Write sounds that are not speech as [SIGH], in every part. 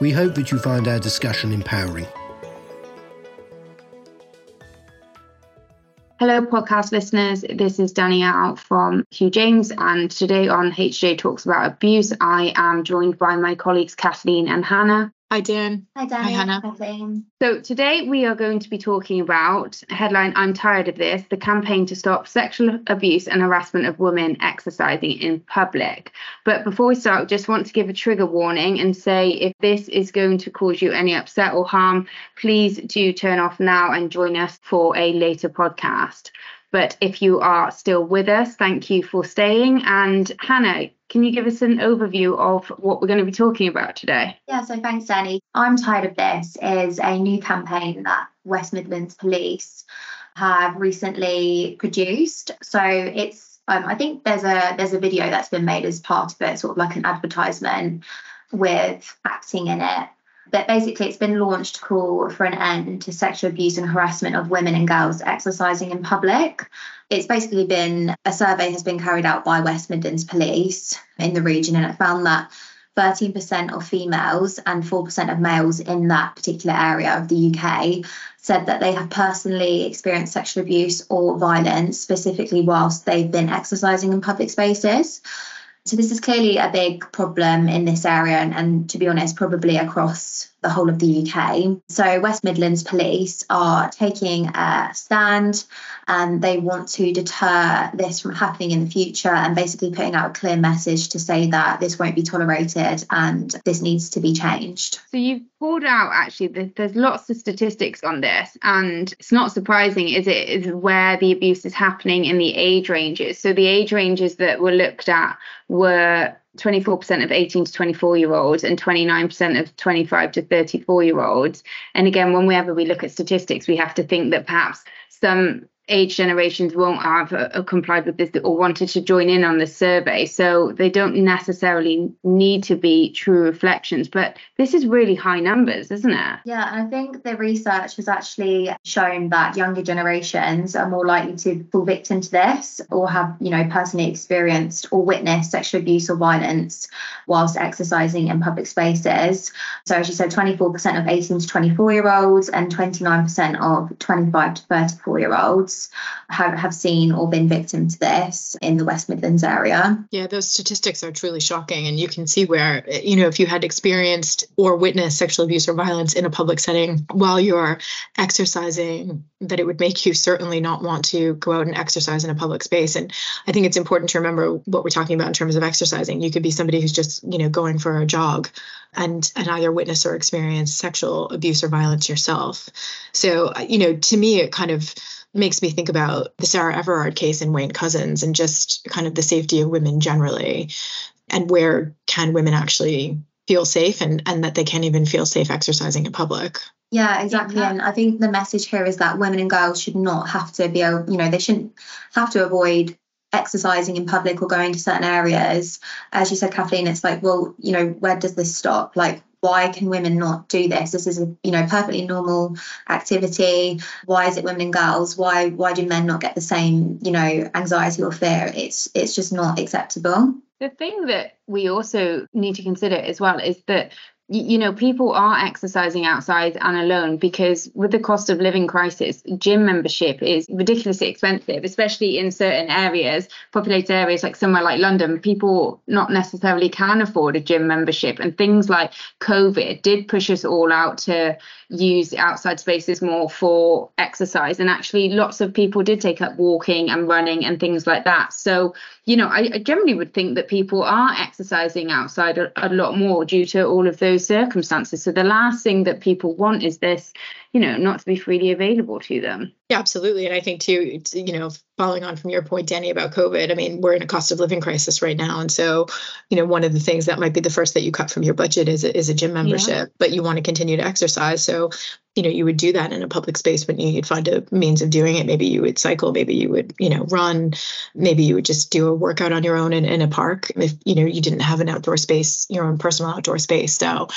we hope that you find our discussion empowering. Hello, podcast listeners. This is Danielle from Hugh James, and today on HJ Talks About Abuse, I am joined by my colleagues Kathleen and Hannah. Hi, Dan. Hi, Danny. Hi, Hannah. Kathleen. So, today we are going to be talking about headline I'm tired of this the campaign to stop sexual abuse and harassment of women exercising in public. But before we start, just want to give a trigger warning and say if this is going to cause you any upset or harm, please do turn off now and join us for a later podcast. But if you are still with us, thank you for staying. And Hannah, can you give us an overview of what we're going to be talking about today? Yeah, so thanks, Danny. I'm Tired of This is a new campaign that West Midlands Police have recently produced. So it's um, I think there's a there's a video that's been made as part of it, sort of like an advertisement with acting in it. But basically, it's been launched to call for an end to sexual abuse and harassment of women and girls exercising in public. It's basically been a survey has been carried out by West Midlands Police in the region, and it found that 13% of females and 4% of males in that particular area of the UK said that they have personally experienced sexual abuse or violence, specifically whilst they've been exercising in public spaces. So, this is clearly a big problem in this area, and, and to be honest, probably across the whole of the UK. So, West Midlands Police are taking a stand and they want to deter this from happening in the future and basically putting out a clear message to say that this won't be tolerated and this needs to be changed. So, you've pulled out actually, there's, lots of statistics on this, and it's not surprising, is it, is where the abuse is happening in the age ranges. So, the age ranges that were looked at were 24% of 18 to 24 year olds and 29% of 25 to 34 year olds. And again, whenever we look at statistics, we have to think that perhaps some age generations won't have uh, complied with this or wanted to join in on the survey. So they don't necessarily need to be true reflections. But this is really high numbers, isn't it? Yeah, and I think the research has actually shown that younger generations are more likely to fall victim to this or have, you know, personally experienced or witnessed sexual abuse or violence whilst exercising in public spaces. So as you said, 24% of 18 to 24 year olds and 29% of 25 to 34 year olds have, have seen or been victim to this in the West Midlands area. Yeah, those statistics are truly shocking. And you can see where, you know, if you had experienced or witnessed sexual abuse or violence in a public setting while you're exercising, that it would make you certainly not want to go out and exercise in a public space. And I think it's important to remember what we're talking about in terms of exercising. You could be somebody who's just, you know, going for a jog and and either witness or experience sexual abuse or violence yourself. So, you know, to me, it kind of makes me think about the Sarah Everard case in Wayne Couzens and just kind of the safety of women generally and where can women actually feel safe and, and that they can't even feel safe exercising in public. Yeah, exactly. Yeah. And I think the message here is that women and girls should not have to be able, you know, they shouldn't have to avoid exercising in public or going to certain areas. As you said, Kathleen, it's like, well, you know, where does this stop? Like, why can women not do this? This is a you know perfectly normal activity. Why is it women and girls? Why why do men not get the same you know anxiety or fear? It's it's just not acceptable. The thing that we also need to consider as well is that you know people are exercising outside and alone because with the cost of living crisis gym membership is ridiculously expensive especially in certain areas populated areas like somewhere like london. People not necessarily can afford a gym membership and things like covid did push us all out to use outside spaces more for exercise. And actually lots of people did take up walking and running and things like that. So you know i, I generally would think that people are exercising outside a, a lot more due to all of those those circumstances. So the last thing that people want is this, you know, not to be freely available to them. Yeah, absolutely. And I think too, you know, following on from your point, Danny, about COVID, I mean, we're in a cost of living crisis right now. And so, you know, one of the things that might be the first that you cut from your budget is a, is a gym membership, yeah. but you want to continue to exercise. So, you know, you would do that in a public space when you'd find a means of doing it. Maybe you would cycle, maybe you would, you know, run, maybe you would just do a workout on your own in, in a park if, you know, you didn't have an outdoor space, your own personal outdoor space. So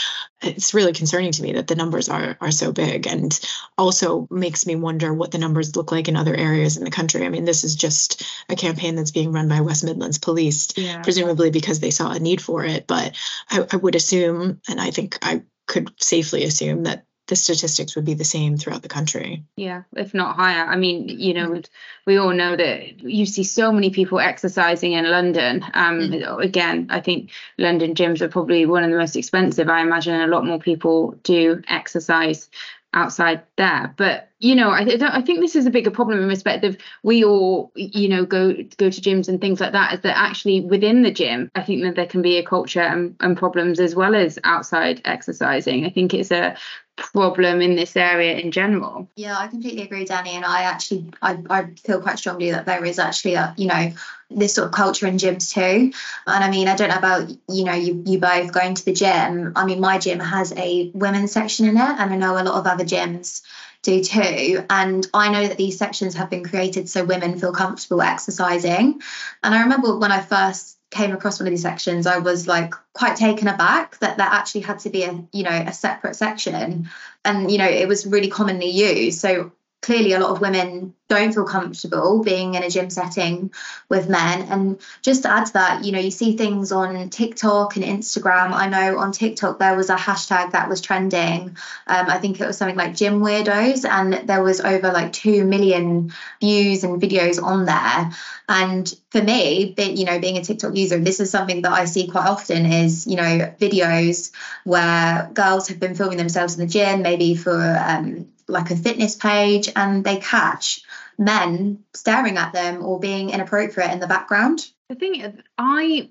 it's really concerning to me that the numbers are are so big and also makes me wonder what the numbers look like in other areas in the country. I mean, this is just a campaign that's being run by West Midlands Police, yeah. presumably because they saw a need for it. But I, I would assume, and I think I could safely assume that the statistics would be the same throughout the country. Yeah, if not higher. I mean, you know, we all know that you see so many people exercising in London. Um, mm-hmm. Again, I think London gyms are probably one of the most expensive. I imagine a lot more people do exercise outside there. But you know, I, I think this is a bigger problem in respect of we all, you know, go go to gyms and things like that. Is that actually within the gym? I think that there can be a culture and, and problems as well as outside exercising. I think it's a problem in this area in general. Yeah, I completely agree, Danny. And I actually I, I feel quite strongly that there is actually a, you know, this sort of culture in gyms too. And I mean, I don't know about, you know, you you both going to the gym. I mean, my gym has a women's section in it, and I know a lot of other gyms do too. And I know that these sections have been created so women feel comfortable exercising. And I remember when I first came across one of these sections, I was like quite taken aback that there actually had to be a, you know, a separate section. And, you know, it was really commonly used. So clearly a lot of women don't feel comfortable being in a gym setting with men. And just to add to that you know you see things on tiktok and instagram. I know on tiktok there was a hashtag that was trending. Um, i think it was something like gym weirdos and there was over like 2 million views and videos on there. And for me you know being a tiktok user this is something that i see quite often is you know videos where girls have been filming themselves in the gym maybe for um, like a fitness page and they catch men staring at them or being inappropriate in the background. The thing is, I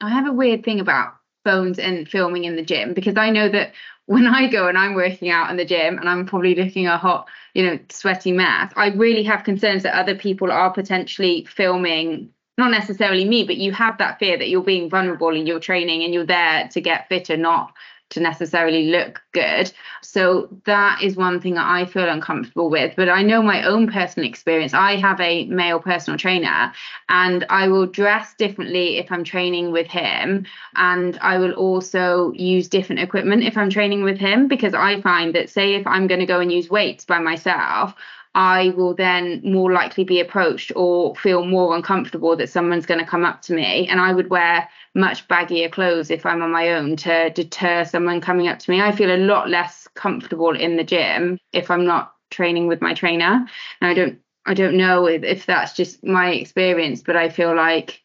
I have a weird thing about phones and filming in the gym because I know that when I go and I'm working out in the gym and I'm probably looking a hot, you know, sweaty mess, I really have concerns that other people are potentially filming not necessarily me, but you have that fear that you're being vulnerable in your training and you're there to get fitter, not to necessarily look good. So that is one thing that I feel uncomfortable with. But I know my own personal experience. I have a male personal trainer and I will dress differently if I'm training with him. And I will also use different equipment if I'm training with him because I find that, say, if I'm going to go and use weights by myself, I will then more likely be approached or feel more uncomfortable that someone's going to come up to me. And I would wear much baggier clothes if I'm on my own to deter someone coming up to me. I feel a lot less comfortable in the gym if I'm not training with my trainer. And I don't I don't know if, if that's just my experience, but I feel like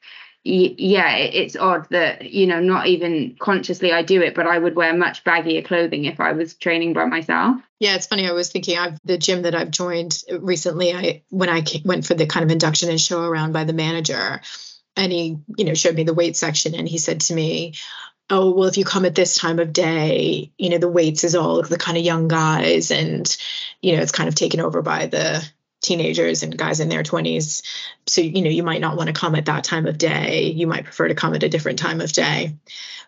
yeah, it's odd that, you know, not even consciously I do it, but I would wear much baggier clothing if I was training by myself. Yeah, it's funny. I was thinking I've the gym that I've joined recently. I when I went for the kind of induction and show around by the manager, and he, you know, showed me the weight section, and he said to me, "Oh, well, if you come at this time of day, you know, the weights is all the kind of young guys, and you know, it's kind of taken over by the teenagers and guys in their 20s so you know you might not want to come at that time of day. You might prefer to come at a different time of day.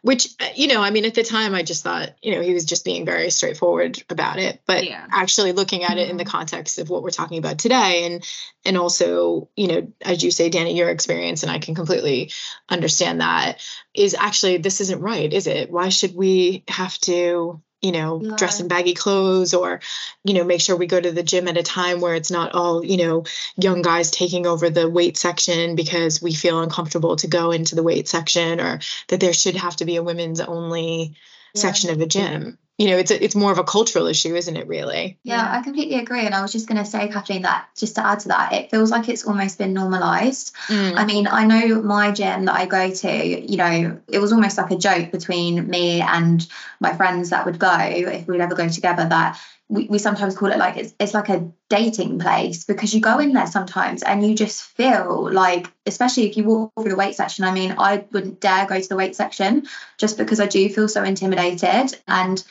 Which you know i mean at the time i just thought you know he was just being very straightforward about it. But yeah. actually looking at it in the mm-hmm. context of what we're talking about today and and also you know as you say danny your experience and i can completely understand that is actually this isn't right is it? Why should we have to you know, yeah. dress in baggy clothes or, you know, make sure we go to the gym at a time where it's not all, you know, young guys taking over the weight section because we feel uncomfortable to go into the weight section or that there should have to be a women's only yeah. section of a gym you know it's a, it's more of a cultural issue isn't it really yeah, yeah. i completely agree and i was just going to say kathleen that just to add to that it feels like it's almost been normalized mm. i mean i know my gym that i go to you know it was almost like a joke between me and my friends that would go if we'd ever go together that we, we sometimes call it like it's, it's like a dating place because you go in there sometimes and you just feel like especially if you walk through the weight section i mean i wouldn't dare go to the weight section just because i do feel so intimidated. And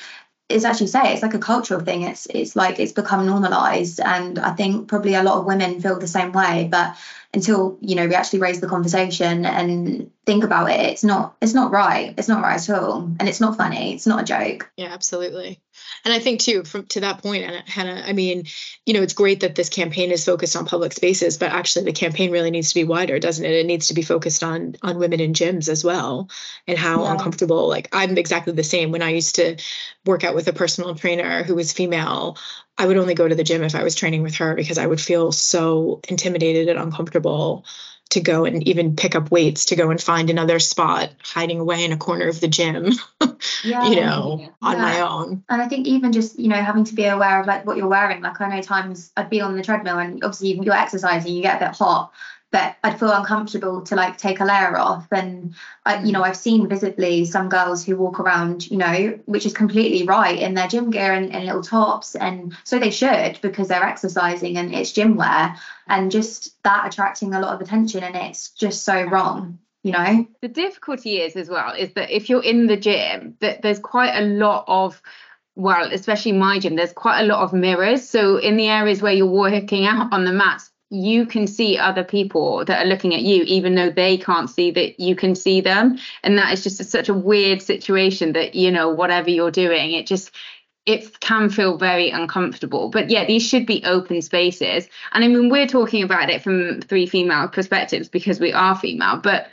it's actually say it's like a cultural thing. It's it's like it's become normalized. And i think probably a lot of women feel the same way but until you know we actually raise the conversation and think about it it's not it's not right it's not right at all and it's not funny it's not a joke. Yeah absolutely. And i think too from to that point hannah i mean you know it's great that this campaign is focused on public spaces but actually the campaign really needs to be wider doesn't it? It needs to be focused on on women in gyms as well and how yeah. uncomfortable like i'm exactly the same. When i used to work out with a personal trainer who was female I would only go to the gym if I was training with her because I would feel so intimidated and uncomfortable to go and even pick up weights to go and find another spot hiding away in a corner of the gym [LAUGHS] yeah, you know yeah. on my own. And i think even just you know having to be aware of like what you're wearing like i know times i'd be on the treadmill and obviously you're exercising you get a bit hot but I'd feel uncomfortable to like take a layer off. And I, you know, I've seen visibly some girls who walk around, you know, which is completely right in their gym gear and, and little tops, and so they should because they're exercising and it's gym wear, and just that attracting a lot of attention, and it's just so wrong. You know, the difficulty is as well is that if you're in the gym, that there's quite a lot of well, especially my gym, there's quite a lot of mirrors. So in the areas where you're working out on the mats, you can see other people that are looking at you even though they can't see that you can see them. And that is just a, such a weird situation that you know whatever you're doing it just it can feel very uncomfortable. But yeah these should be open spaces. And i mean we're talking about it from three female perspectives because we are female but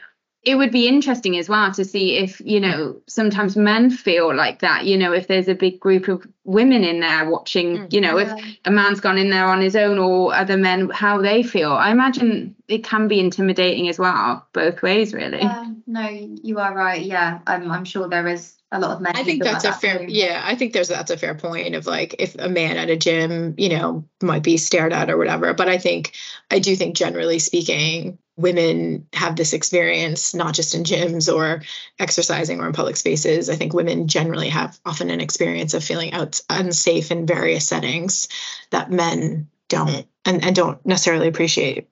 it would be interesting as well to see if you know sometimes men feel like that you know if there's a big group of women in there watching mm, you know yeah. if a man's gone in there on his own or other men how they feel i imagine it can be intimidating as well both ways really yeah, no you are right yeah i'm, I'm sure there is a lot of men. I think that's a that fair, too. yeah. I think there's that's a fair point of like if a man at a gym, you know, might be stared at or whatever. But I think I do think generally speaking, women have this experience not just in gyms or exercising or in public spaces. I think women generally have often an experience of feeling out unsafe in various settings that men don't mm. and, and don't necessarily appreciate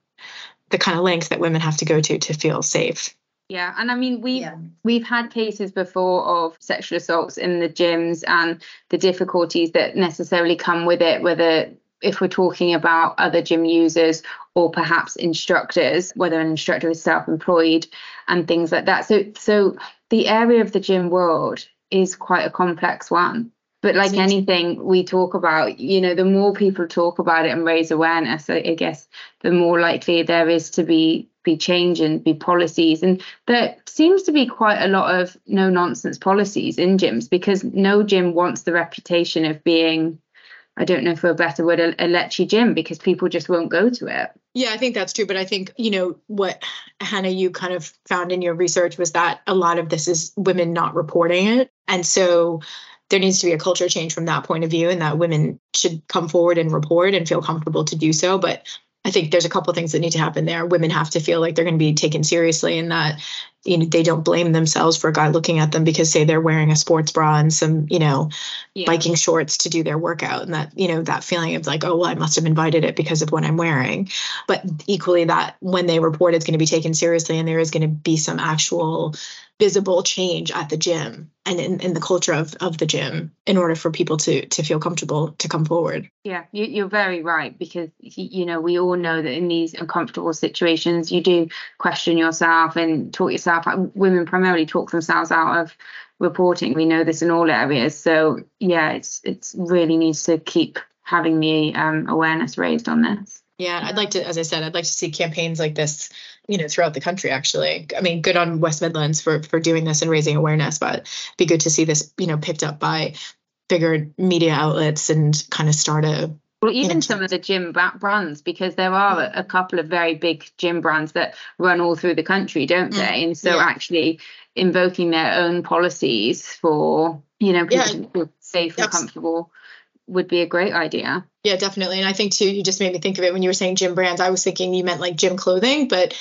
the kind of length that women have to go to to feel safe. Yeah, and I mean we yeah. we've had cases before of sexual assaults in the gyms and the difficulties that necessarily come with it, whether if we're talking about other gym users or perhaps instructors, whether an instructor is self-employed and things like that. So so the area of the gym world is quite a complex one. But like anything we talk about, you know, the more people talk about it and raise awareness, I, I guess the more likely there is to be be change and be policies. And there seems to be quite a lot of no nonsense policies in gyms because no gym wants the reputation of being I don't know for a better word, a, a lechy gym because people just won't go to it. Yeah, I think that's true. But I think, you know, what Hannah, you kind of found in your research was that a lot of this is women not reporting it. And so there needs to be a culture change from that point of view, and that women should come forward and report and feel comfortable to do so. But I think there's a couple things that need to happen there. Women have to feel like they're going to be taken seriously and that you know they don't blame themselves for a guy looking at them because say they're wearing a sports bra and some you know yeah. biking shorts to do their workout and that you know that feeling of like oh well I must have invited it because of what I'm wearing but equally that when they report it's going to be taken seriously and there is going to be some actual visible change at the gym and in, in the culture of, of the gym in order for people to to feel comfortable to come forward. Yeah you, are very right because you know we all know that in these uncomfortable situations you do question yourself and talk yourself women primarily talk themselves out of reporting. We know this in all areas. So yeah it's it's really needs to keep having the um, awareness raised on this yeah, I'd like to, as I said, I'd like to see campaigns like this, you know, throughout the country. Actually, I mean, good on West Midlands for for doing this and raising awareness, but be good to see this, you know, picked up by bigger media outlets and kind of start a. Well, even you know, some of the gym brands, because there are a couple of very big gym brands that run all through the country, don't mm, they? And so, yeah. actually, invoking their own policies for you know people yeah. to feel safe and comfortable would be a great idea. Yeah, definitely. And I think too, you just made me think of it when you were saying gym brands. I was thinking you meant like gym clothing, but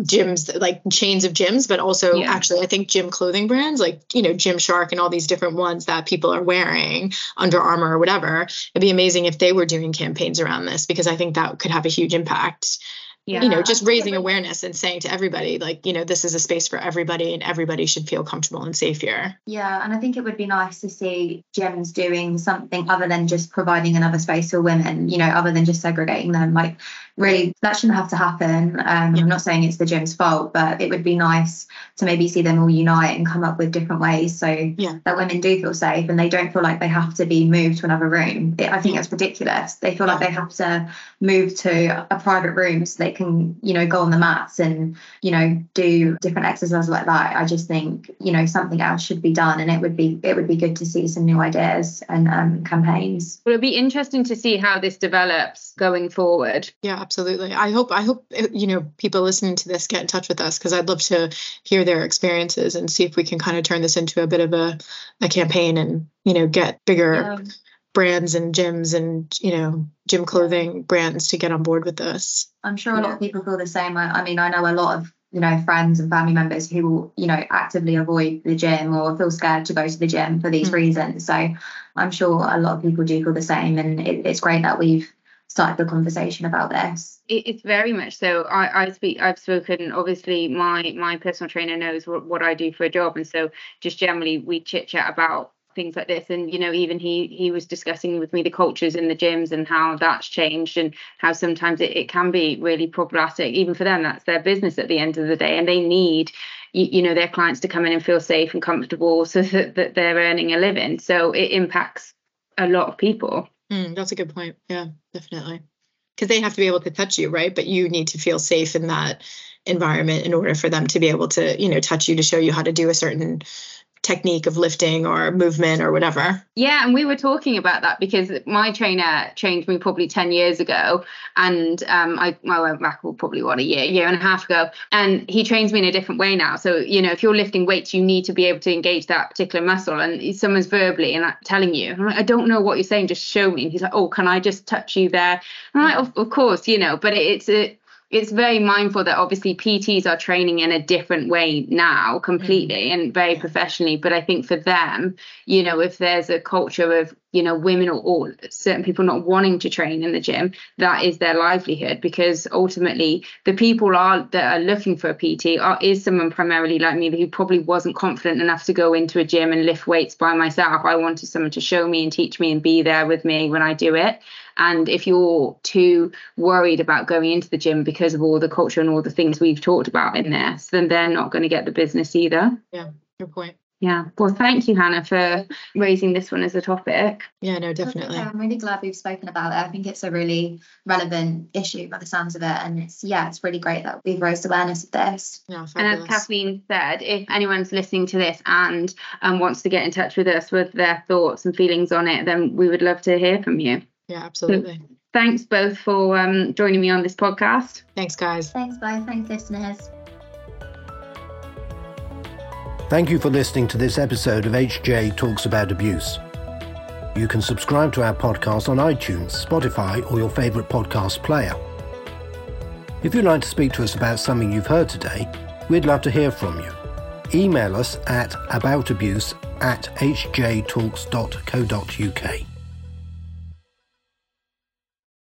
gyms like chains of gyms but also Yeah. actually i think gym clothing brands like you know gymshark and all these different ones that people are wearing under armor or whatever it'd be amazing if they were doing campaigns around this because i think that could have a huge impact Yeah. you know just raising awareness and saying to everybody like you know this is a space for everybody and everybody should feel comfortable and safe here Yeah, and I think it would be nice to see gyms doing something other than just providing another space for women, you know, other than just segregating them. Like, really, that shouldn't have to happen. Um, Yeah. I'm not saying it's the gym's fault, but it would be nice to maybe see them all unite and come up with different ways so Yeah. that women do feel safe and they don't feel like they have to be moved to another room. It, I think that's ridiculous. They feel like they have to move to a private room so they can, you know, go on the mats and you know do different exercises like that i just think you know something else should be done and it would be it would be good to see some new ideas and um, campaigns Well, it'll be interesting to see how this develops going forward. Yeah, absolutely. I hope I hope uh, you know people listening to this get in touch with us because I'd love to hear their experiences and see if we can kind of turn this into a bit of a a campaign and you know get bigger Um, brands and gyms and you know gym clothing brands to get on board with this. i'm sure a lot Yeah. of people feel the same I, I mean i know a lot of you know friends and family members who will you know actively avoid the gym or feel scared to go to the gym for these Mm. reasons so i'm sure a lot of people do feel the same and it, it's great that we've started the conversation about this it's very much so. I, I speak. I've spoken. Obviously, my my personal trainer knows what, what I do for a job, and so just generally we chit chat about things like this. And you know, even he he was discussing with me the cultures in the gyms and how that's changed, and how sometimes it, it can be really problematic, even for them. That's their business at the end of the day, and they need you, you know their clients to come in and feel safe and comfortable, so [LAUGHS] that, that they're earning a living. So it impacts a lot of people. Mm, that's a good point. Yeah, definitely. Because they have to be able to touch you, right? But you need to feel safe in that environment in order for them to be able to, you know, touch you to show you how to do a certain technique of lifting or movement or whatever. Yeah, and we were talking about that because my trainer trained me probably 10 years ago. And um, I, I went back probably what a year, year and a half ago. And he trains me in a different way now. So, you know, if you're lifting weights, you need to be able to engage that particular muscle. And someone's verbally and like, telling you, I'm like, I don't know what you're saying, just show me. And he's like, Oh, can I just touch you there? And I'm like, of, of course, you know, but it, it's a it's very mindful that obviously PTs are training in a different way now completely mm. and very professionally. But I think for them, you know, if there's a culture of, you know, women or, or certain people not wanting to train in the gym, that is their livelihood because ultimately the people are that are looking for a PT are is someone primarily like me who probably wasn't confident enough to go into a gym and lift weights by myself. I wanted someone to show me and teach me and be there with me when I do it. And if you're too worried about going into the gym because of all the culture and all the things we've talked about in this, then they're not going to get the business either. Yeah, good point. Yeah. Well, thank you, Hannah, for raising this one as a topic. Yeah, no, That's okay. definitely. I'm really glad we've spoken about it. I think it's a really relevant issue by the sounds of it. And it's, yeah, it's really great that we've raised awareness of this. Yeah, And as. Kathleen said, if anyone's listening to this and um, wants to get in touch with us with their thoughts and feelings on it, then we would love to hear from you. Yeah, absolutely. Thanks both for um, joining me on this podcast. Thanks, guys. Thanks, bye. Thanks, listeners. Thank you for listening to this episode of HJ Talks About Abuse. You can subscribe to our podcast on iTunes, Spotify, or your favourite podcast player. If you'd like to speak to us about something you've heard today, we'd love to hear from you. Email us at aboutabuse at hjtalks.co.uk.